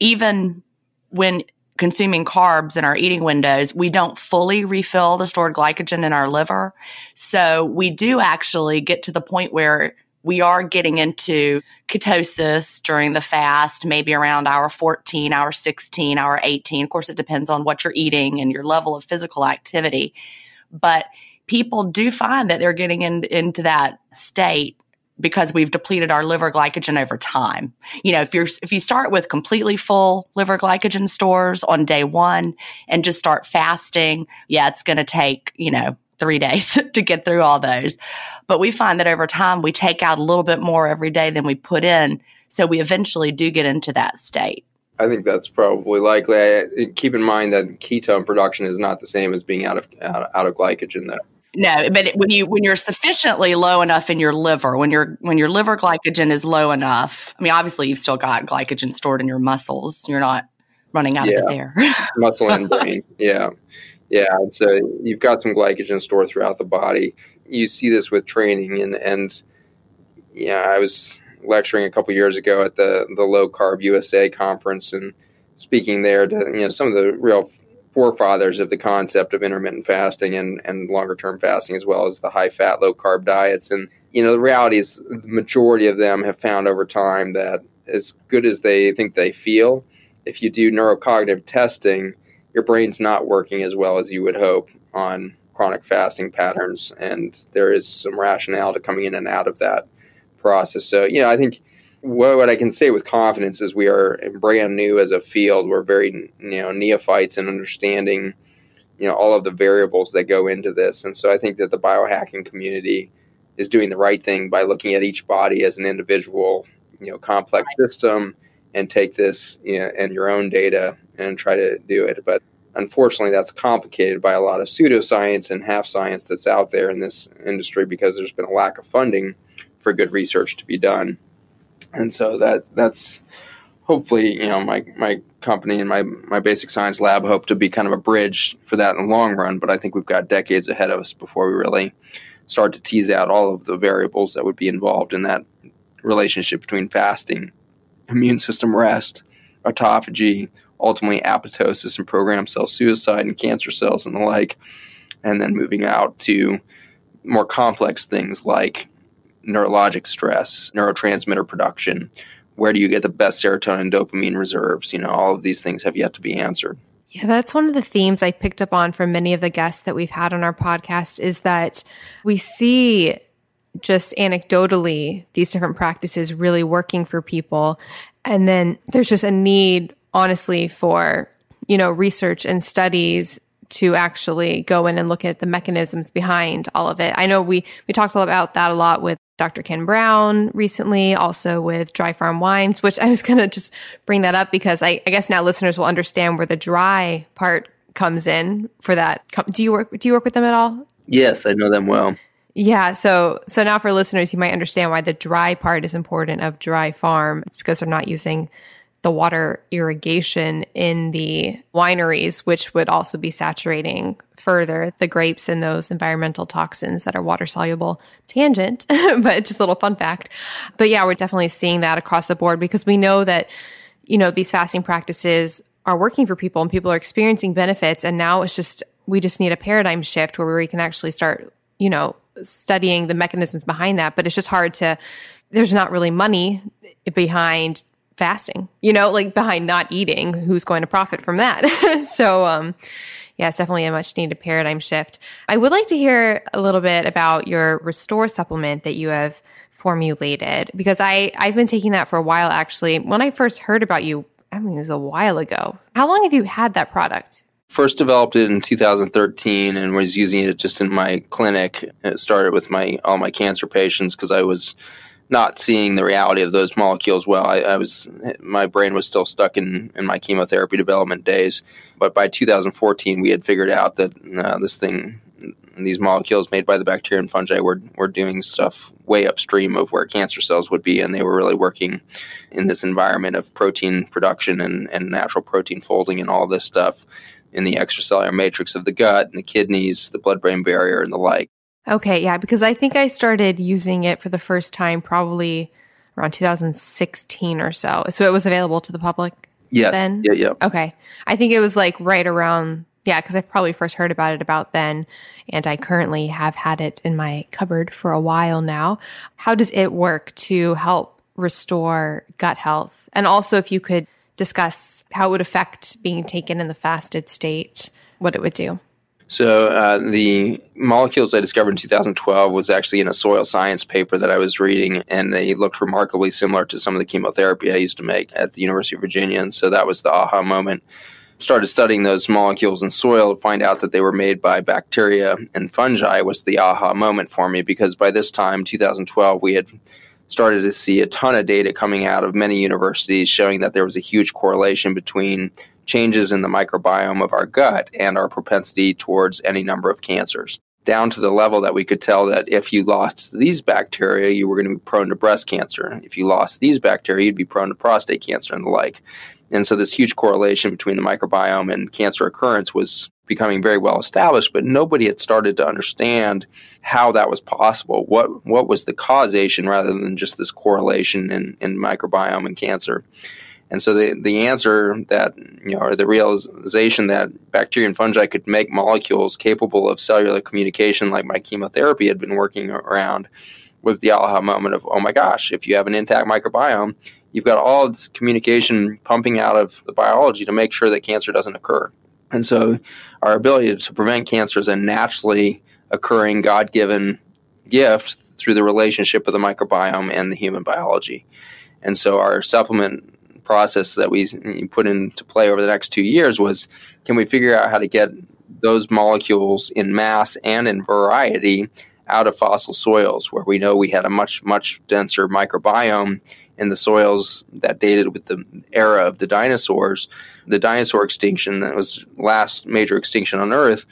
even when consuming carbs in our eating windows, we don't fully refill the stored glycogen in our liver. So we do actually get to the point where we are getting into ketosis during the fast, maybe around hour 14, hour 16, hour 18. Of course, it depends on what you're eating and your level of physical activity. But people do find that they're getting in, into that state because we've depleted our liver glycogen over time. You know, if you're if you start with completely full liver glycogen stores on day 1 and just start fasting, yeah, it's going to take, you know, 3 days to get through all those. But we find that over time we take out a little bit more every day than we put in, so we eventually do get into that state. I think that's probably likely. I, keep in mind that ketone production is not the same as being out of out, out of glycogen though. No, but when you when you're sufficiently low enough in your liver, when your when your liver glycogen is low enough, I mean, obviously you've still got glycogen stored in your muscles. You're not running out yeah. of it there. Muscle and brain, yeah, yeah. So you've got some glycogen stored throughout the body. You see this with training, and and yeah, I was lecturing a couple years ago at the the Low Carb USA conference and speaking there to you know some of the real forefathers of the concept of intermittent fasting and, and longer term fasting as well as the high fat low carb diets. And you know the reality is the majority of them have found over time that as good as they think they feel if you do neurocognitive testing your brain's not working as well as you would hope on chronic fasting patterns. And there is some rationale to coming in and out of that process so you know i think what, what I can say with confidence is we are brand new as a field. We're very you know neophytes in understanding you know all of the variables that go into this, and so I think that the biohacking community is doing the right thing by looking at each body as an individual you know complex system and take this you know, and your own data and try to do it. But unfortunately, that's complicated by a lot of pseudoscience and half science that's out there in this industry because there's been a lack of funding for good research to be done. And so that that's hopefully you know my my company and my my basic science lab hope to be kind of a bridge for that in the long run but i think we've got decades ahead of us before we really start to tease out all of the variables that would be involved in that relationship between fasting immune system rest autophagy ultimately apoptosis and programmed cell suicide and cancer cells and the like and then moving out to more complex things like neurologic stress, neurotransmitter production. Where do you get the best serotonin and dopamine reserves? You know, all of these things have yet to be answered. Yeah, that's one of the themes I picked up on from many of the guests that we've had on our podcast is that we see just anecdotally these different practices really working for people. And then there's just a need, honestly, for, you know, research and studies to actually go in and look at the mechanisms behind all of it. I know we we talked about that a lot with Dr. Ken Brown recently, also with Dry Farm Wines, which I was going to just bring that up because I, I, guess now listeners will understand where the dry part comes in for that. Do you work, do you work with them at all? Yes, I know them well. Yeah. So, so now for listeners, you might understand why the dry part is important of Dry Farm. It's because they're not using the water irrigation in the wineries, which would also be saturating further the grapes and those environmental toxins that are water soluble. Tangent, but just a little fun fact. But yeah, we're definitely seeing that across the board because we know that, you know, these fasting practices are working for people and people are experiencing benefits. And now it's just, we just need a paradigm shift where we can actually start, you know, studying the mechanisms behind that. But it's just hard to, there's not really money behind fasting, you know, like behind not eating, who's going to profit from that? so, um, yeah, it's definitely a much needed paradigm shift. I would like to hear a little bit about your Restore supplement that you have formulated because I, I've been taking that for a while actually. When I first heard about you, I mean, it was a while ago. How long have you had that product? First developed it in 2013 and was using it just in my clinic. It started with my all my cancer patients because I was not seeing the reality of those molecules well. I, I, was my brain was still stuck in, in my chemotherapy development days, but by 2014 we had figured out that uh, this thing, these molecules made by the bacteria and fungi were were doing stuff way upstream of where cancer cells would be, and they were really working in this environment of protein production and, and natural protein folding and all this stuff in the extracellular matrix of the gut and the kidneys, the blood-brain barrier, and the like. Okay, yeah, because I think I started using it for the first time probably around 2016 or so. So it was available to the public. Yes. Then. Yeah. Yeah. Okay. I think it was like right around Yeah, because I probably first heard about it about then, and I currently have had it in my cupboard for a while now. How does it work to help restore gut health? And also, if you could discuss how it would affect being taken in the fasted state, what it would do. So uh, the molecules I discovered in 2012 was actually in a soil science paper that I was reading, and they looked remarkably similar to some of the chemotherapy I used to make at the University of Virginia. And so that was the aha moment. Started studying those molecules in soil to find out that they were made by bacteria and fungi was the aha moment for me because by this time, 2012, we had started to see a ton of data coming out of many universities showing that there was a huge correlation between changes in the microbiome of our gut and our propensity towards any number of cancers. Down to the level that we could tell that if you lost these bacteria, you were going to be prone to breast cancer. If you lost these bacteria, you'd be prone to prostate cancer and the like. And so, this huge correlation between the microbiome and cancer occurrence was becoming very well established, but nobody had started to understand how that was possible. What what was the causation rather than just this correlation in, in microbiome and cancer? And so the, the answer that, you know, or the realization that bacteria and fungi could make molecules capable of cellular communication like my chemotherapy had been working around was the aha moment of, oh my gosh, if you have an intact microbiome, you've got all this communication pumping out of the biology to make sure that cancer doesn't occur. And so our ability to prevent cancer is a naturally occurring God given gift through the relationship of the microbiome and the human biology. And so our supplement process that we put into play over the next two years was can we figure out how to get those molecules in mass and in variety out of fossil soils where we know we had a much much denser microbiome in the soils that dated with the era of the dinosaurs? The dinosaur extinction that was last major extinction on earth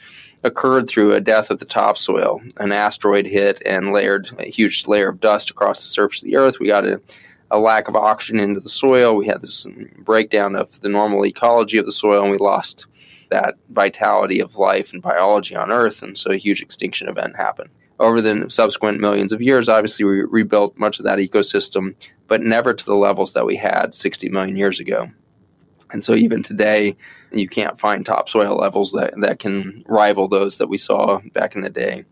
occurred through a death of the topsoil. An asteroid hit and layered a huge layer of dust across the surface of the earth. We got a a lack of oxygen into the soil. We had this breakdown of the normal ecology of the soil, and we lost that vitality of life and biology on Earth, and so a huge extinction event happened. Over the subsequent millions of years, obviously, we rebuilt much of that ecosystem, but never to the levels that we had 60 million years ago. And so, even today, you can't find topsoil levels that, that can rival those that we saw back in the day.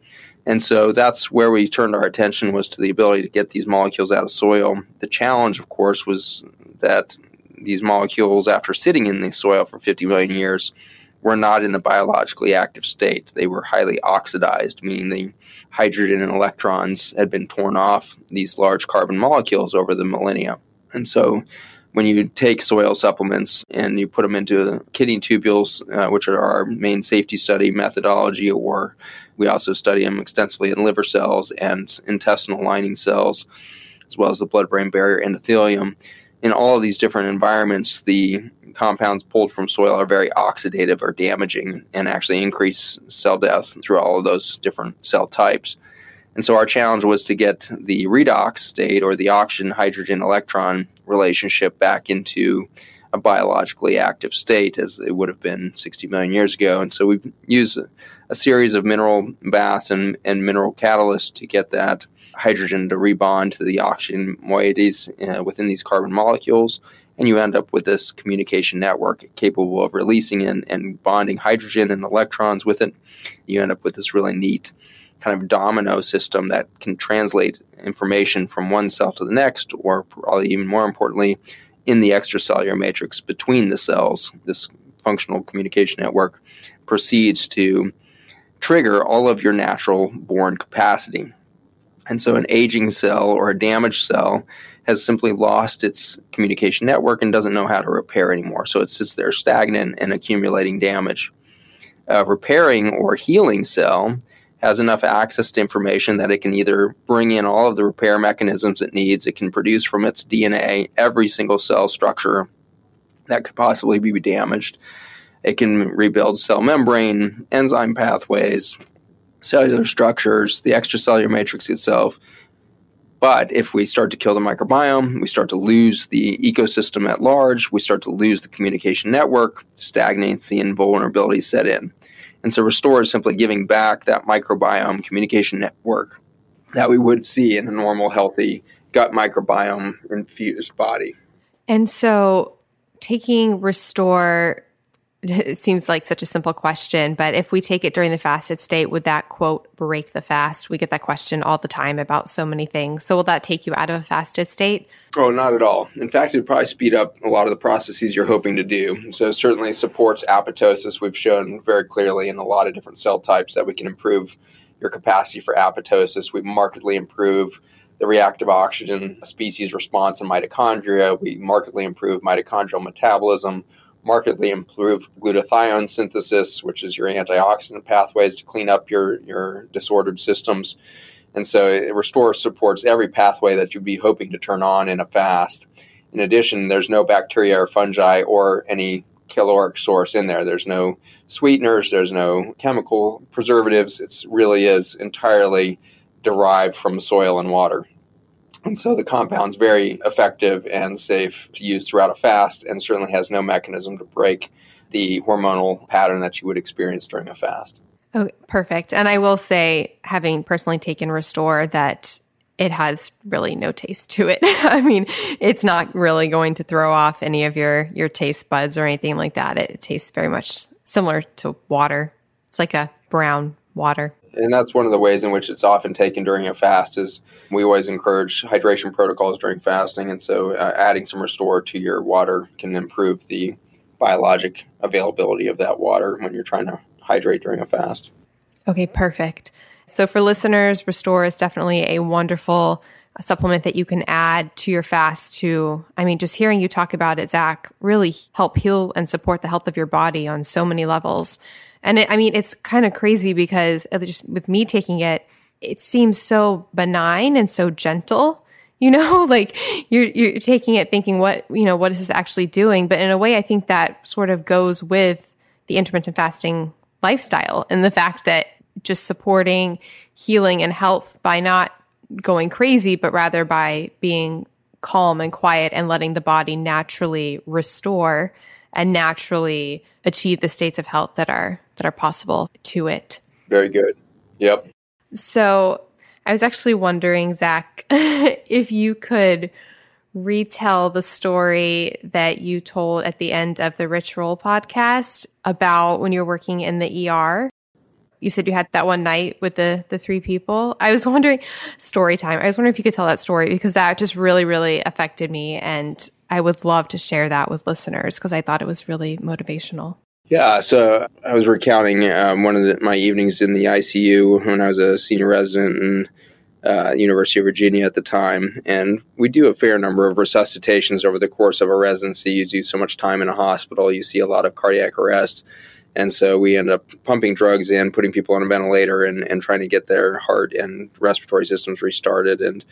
And so that's where we turned our attention was to the ability to get these molecules out of soil. The challenge, of course, was that these molecules, after sitting in the soil for 50 million years, were not in the biologically active state. They were highly oxidized, meaning the hydrogen and electrons had been torn off these large carbon molecules over the millennia. And so when you take soil supplements and you put them into kidney tubules, uh, which are our main safety study methodology, or we also study them extensively in liver cells and intestinal lining cells, as well as the blood brain barrier endothelium. In all of these different environments, the compounds pulled from soil are very oxidative or damaging and actually increase cell death through all of those different cell types. And so our challenge was to get the redox state or the oxygen hydrogen electron relationship back into a biologically active state as it would have been 60 million years ago. And so we use a, series of mineral baths and, and mineral catalysts to get that hydrogen to rebond to the oxygen moieties uh, within these carbon molecules. And you end up with this communication network capable of releasing and, and bonding hydrogen and electrons with it. You end up with this really neat kind of domino system that can translate information from one cell to the next, or probably even more importantly, in the extracellular matrix between the cells. This functional communication network proceeds to trigger all of your natural born capacity. And so, an aging cell or a damaged cell has simply lost its communication network and doesn't know how to repair anymore. So, it sits there stagnant and accumulating damage. A repairing or healing cell has enough access to information that it can either bring in all of the repair mechanisms it needs, it can produce from its DNA every single cell structure that could possibly be damaged. It can rebuild cell membrane, enzyme pathways, cellular structures, the extracellular matrix itself. But if we start to kill the microbiome, we start to lose the ecosystem at large, we start to lose the communication network, stagnancy and vulnerability set in. And so Restore is simply giving back that microbiome communication network that we would see in a normal, healthy gut microbiome infused body. And so taking Restore it seems like such a simple question, but if we take it during the fasted state, would that quote break the fast? We get that question all the time about so many things. So will that take you out of a fasted state? Oh, not at all. In fact, it'd probably speed up a lot of the processes you're hoping to do. So it certainly supports apoptosis. We've shown very clearly in a lot of different cell types that we can improve your capacity for apoptosis. We markedly improve the reactive oxygen species response in mitochondria. We markedly improve mitochondrial metabolism markedly improve glutathione synthesis, which is your antioxidant pathways to clean up your, your disordered systems. And so Restore supports every pathway that you'd be hoping to turn on in a fast. In addition, there's no bacteria or fungi or any caloric source in there. There's no sweeteners, there's no chemical preservatives. It really is entirely derived from soil and water. And so the compound's very effective and safe to use throughout a fast and certainly has no mechanism to break the hormonal pattern that you would experience during a fast. Oh, perfect. And I will say, having personally taken Restore, that it has really no taste to it. I mean, it's not really going to throw off any of your your taste buds or anything like that. It, it tastes very much similar to water. It's like a brown water and that's one of the ways in which it's often taken during a fast is we always encourage hydration protocols during fasting. And so uh, adding some restore to your water can improve the biologic availability of that water when you're trying to hydrate during a fast. Okay perfect. So for listeners restore is definitely a wonderful supplement that you can add to your fast to i mean just hearing you talk about it zach really help heal and support the health of your body on so many levels and it, I mean, it's kind of crazy because just with me taking it, it seems so benign and so gentle. You know, like you're you're taking it thinking what you know what is this actually doing, but in a way, I think that sort of goes with the intermittent fasting lifestyle and the fact that just supporting healing and health by not going crazy, but rather by being calm and quiet and letting the body naturally restore and naturally achieve the states of health that are that are possible to it. Very good. Yep. So I was actually wondering, Zach, if you could retell the story that you told at the end of the Rich Roll podcast about when you're working in the ER. You said you had that one night with the the three people. I was wondering story time. I was wondering if you could tell that story because that just really really affected me and I would love to share that with listeners because I thought it was really motivational. Yeah, so I was recounting um, one of the, my evenings in the ICU when I was a senior resident in uh, University of Virginia at the time, and we do a fair number of resuscitations over the course of a residency. You do so much time in a hospital, you see a lot of cardiac arrest, and so we end up pumping drugs in, putting people on a ventilator, and, and trying to get their heart and respiratory systems restarted. And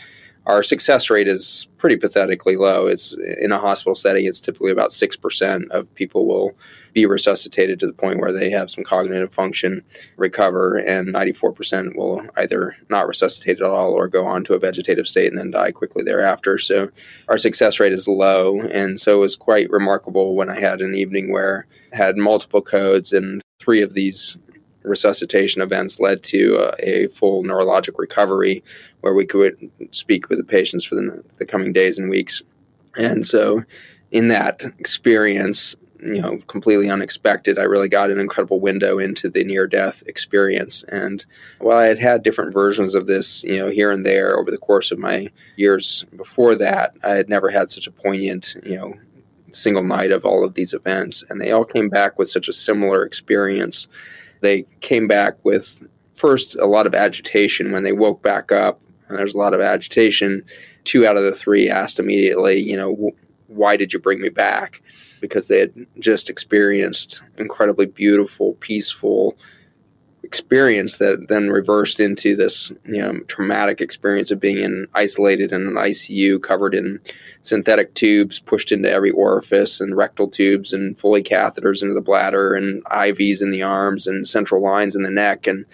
our success rate is pretty pathetically low. It's in a hospital setting, it's typically about 6% of people will be resuscitated to the point where they have some cognitive function, recover, and 94% will either not resuscitate at all or go on to a vegetative state and then die quickly thereafter. So our success rate is low. And so it was quite remarkable when I had an evening where I had multiple codes and three of these resuscitation events led to uh, a full neurologic recovery where we could speak with the patients for the, the coming days and weeks. And so, in that experience, you know, completely unexpected, I really got an incredible window into the near death experience. And while I had had different versions of this, you know, here and there over the course of my years before that, I had never had such a poignant, you know, single night of all of these events. And they all came back with such a similar experience they came back with first a lot of agitation when they woke back up. And there's a lot of agitation. Two out of the three asked immediately, you know, why did you bring me back? Because they had just experienced incredibly beautiful, peaceful experience that then reversed into this you know traumatic experience of being in isolated in an ICU covered in synthetic tubes pushed into every orifice and rectal tubes and Foley catheters into the bladder and IVs in the arms and central lines in the neck and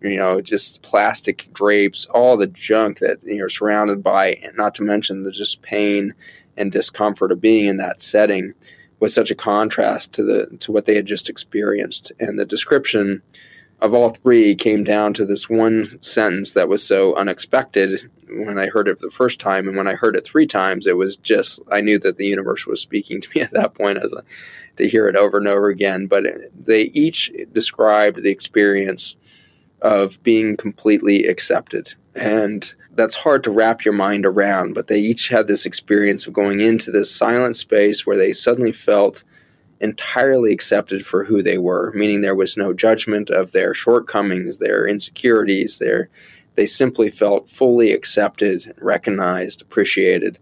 you know just plastic drapes all the junk that you're surrounded by and not to mention the just pain and discomfort of being in that setting was such a contrast to the to what they had just experienced. And the description of all three came down to this one sentence that was so unexpected when I heard it the first time, and when I heard it three times, it was just I knew that the universe was speaking to me at that point as a, to hear it over and over again. But they each described the experience of being completely accepted, and that's hard to wrap your mind around. But they each had this experience of going into this silent space where they suddenly felt entirely accepted for who they were, meaning there was no judgment of their shortcomings, their insecurities, their they simply felt fully accepted, recognized, appreciated.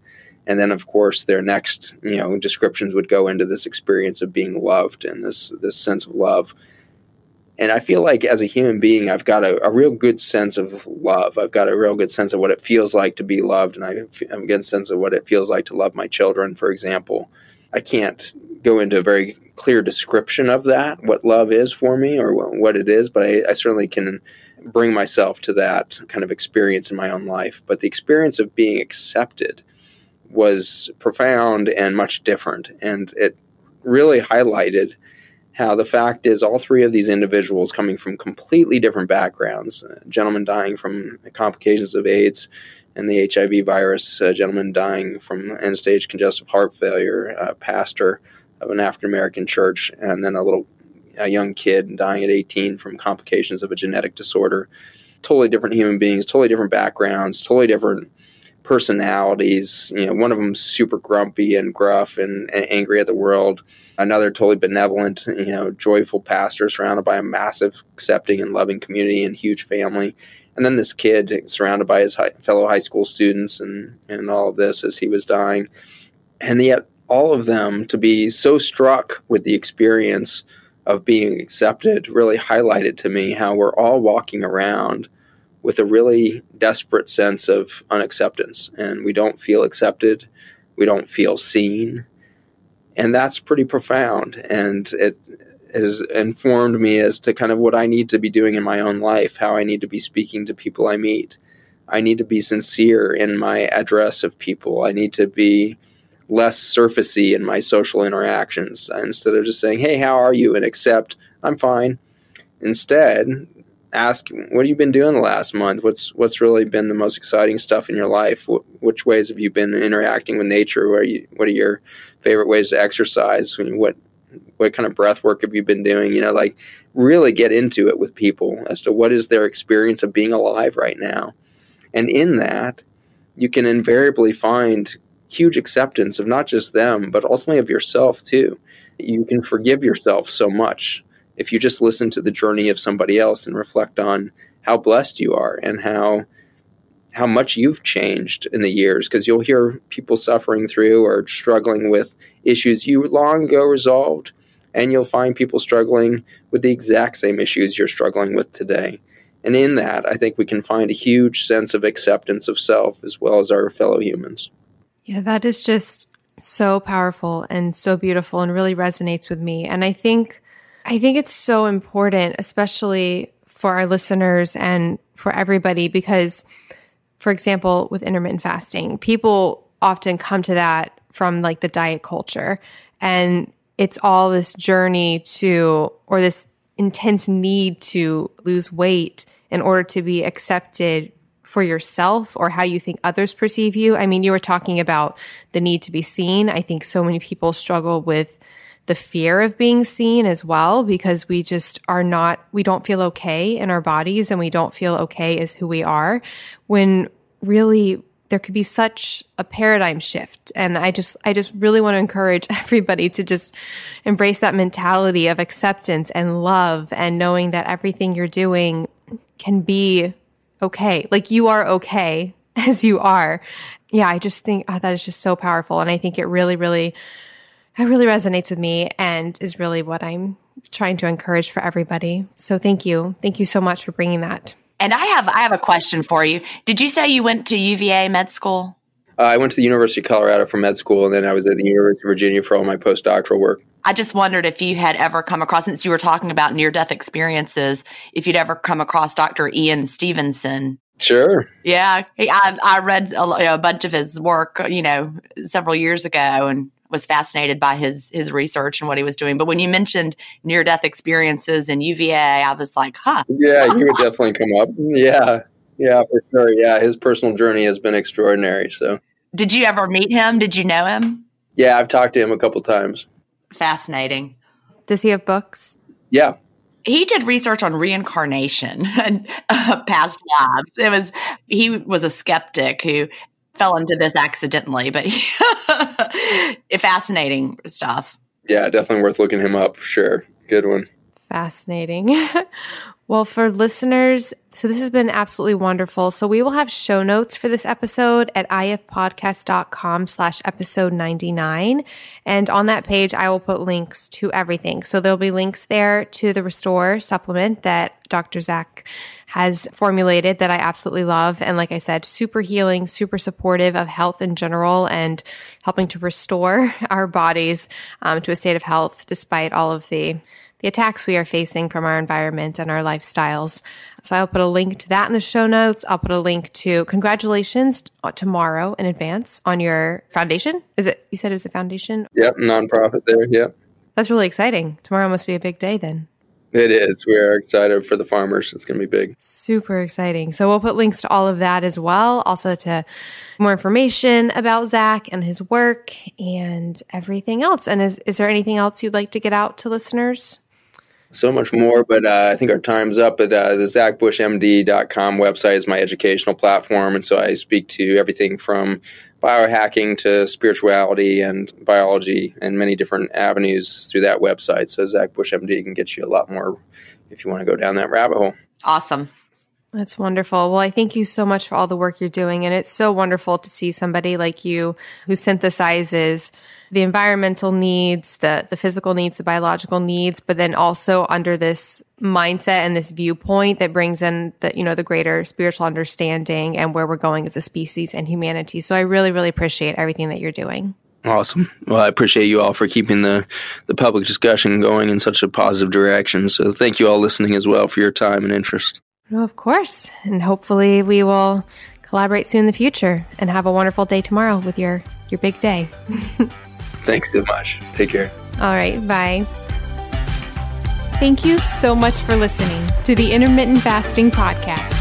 And then of course their next, you know, descriptions would go into this experience of being loved and this this sense of love. And I feel like as a human being, I've got a, a real good sense of love. I've got a real good sense of what it feels like to be loved, and I have a good sense of what it feels like to love my children, for example. I can't go into a very clear description of that, what love is for me or what it is, but I, I certainly can bring myself to that kind of experience in my own life. But the experience of being accepted was profound and much different. And it really highlighted how the fact is all three of these individuals coming from completely different backgrounds a gentleman dying from complications of AIDS and the HIV virus, a gentleman dying from end stage congestive heart failure, a pastor of an African American church, and then a little a young kid dying at 18 from complications of a genetic disorder. Totally different human beings, totally different backgrounds, totally different personalities. You know, one of them super grumpy and gruff and, and, angry at the world. Another totally benevolent, you know, joyful pastor surrounded by a massive, accepting and loving community and huge family. And then this kid surrounded by his high, fellow high school students and, and all of this as he was dying. And yet, all of them to be so struck with the experience of being accepted really highlighted to me how we're all walking around with a really desperate sense of unacceptance. And we don't feel accepted. We don't feel seen. And that's pretty profound. And it has informed me as to kind of what I need to be doing in my own life, how I need to be speaking to people I meet. I need to be sincere in my address of people. I need to be less surfacey in my social interactions instead of just saying, "Hey, how are you?" and accept I'm fine. Instead, ask, "What have you been doing the last month? What's what's really been the most exciting stuff in your life? which ways have you been interacting with nature? What are, you, what are your favorite ways to exercise? What what kind of breath work have you been doing? You know, like really get into it with people as to what is their experience of being alive right now. And in that, you can invariably find huge acceptance of not just them, but ultimately of yourself too. You can forgive yourself so much if you just listen to the journey of somebody else and reflect on how blessed you are and how how much you've changed in the years because you'll hear people suffering through or struggling with issues you long ago resolved and you'll find people struggling with the exact same issues you're struggling with today. And in that i think we can find a huge sense of acceptance of self as well as our fellow humans. Yeah that is just so powerful and so beautiful and really resonates with me. And i think i think it's so important especially for our listeners and for everybody because for example, with intermittent fasting, people often come to that from like the diet culture. And it's all this journey to, or this intense need to lose weight in order to be accepted for yourself or how you think others perceive you. I mean, you were talking about the need to be seen. I think so many people struggle with the fear of being seen as well because we just are not we don't feel okay in our bodies and we don't feel okay as who we are when really there could be such a paradigm shift and i just i just really want to encourage everybody to just embrace that mentality of acceptance and love and knowing that everything you're doing can be okay like you are okay as you are yeah i just think oh, that is just so powerful and i think it really really it really resonates with me and is really what I'm trying to encourage for everybody. So thank you. Thank you so much for bringing that. And I have I have a question for you. Did you say you went to UVA med school? Uh, I went to the University of Colorado for med school, and then I was at the University of Virginia for all my postdoctoral work. I just wondered if you had ever come across, since you were talking about near death experiences, if you'd ever come across Dr. Ian Stevenson. Sure. Yeah, I, I read a, a, bunch of his work, you know, several years ago, and was fascinated by his his research and what he was doing. But when you mentioned near death experiences and UVA, I was like, huh. Yeah, he would definitely come up. Yeah, yeah, for sure. Yeah, his personal journey has been extraordinary. So, did you ever meet him? Did you know him? Yeah, I've talked to him a couple times. Fascinating. Does he have books? Yeah, he did research on reincarnation and uh, past lives. It was he was a skeptic who fell into this accidentally, but fascinating stuff. Yeah, definitely worth looking him up for sure. Good one. Fascinating. well, for listeners, so this has been absolutely wonderful. So we will have show notes for this episode at ifpodcast.com slash episode 99. And on that page, I will put links to everything. So there'll be links there to the Restore supplement that Dr. Zach has formulated that I absolutely love. And like I said, super healing, super supportive of health in general and helping to restore our bodies um, to a state of health despite all of the the attacks we are facing from our environment and our lifestyles. So I'll put a link to that in the show notes. I'll put a link to congratulations uh, tomorrow in advance on your foundation. Is it, you said it was a foundation? Yep, nonprofit there. Yep. That's really exciting. Tomorrow must be a big day then. It is. We are excited for the farmers. It's going to be big. Super exciting. So we'll put links to all of that as well. Also to more information about Zach and his work and everything else. And is, is there anything else you'd like to get out to listeners? So much more, but uh, I think our time's up. But uh, the zachbushmd.com website is my educational platform. And so I speak to everything from biohacking to spirituality and biology and many different avenues through that website. So Zach Bush MD can get you a lot more if you want to go down that rabbit hole. Awesome. That's wonderful. Well, I thank you so much for all the work you're doing. And it's so wonderful to see somebody like you who synthesizes the environmental needs, the the physical needs, the biological needs, but then also under this mindset and this viewpoint that brings in the you know the greater spiritual understanding and where we're going as a species and humanity. So I really really appreciate everything that you're doing. Awesome. Well, I appreciate you all for keeping the the public discussion going in such a positive direction. So thank you all listening as well for your time and interest. Well, of course, and hopefully we will collaborate soon in the future and have a wonderful day tomorrow with your your big day. Thanks so much. Take care. All right. Bye. Thank you so much for listening to the Intermittent Fasting Podcast.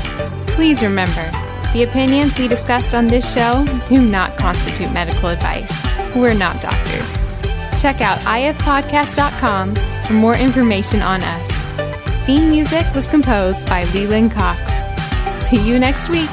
Please remember, the opinions we discussed on this show do not constitute medical advice. We're not doctors. Check out ifpodcast.com for more information on us. Theme music was composed by Leland Cox. See you next week.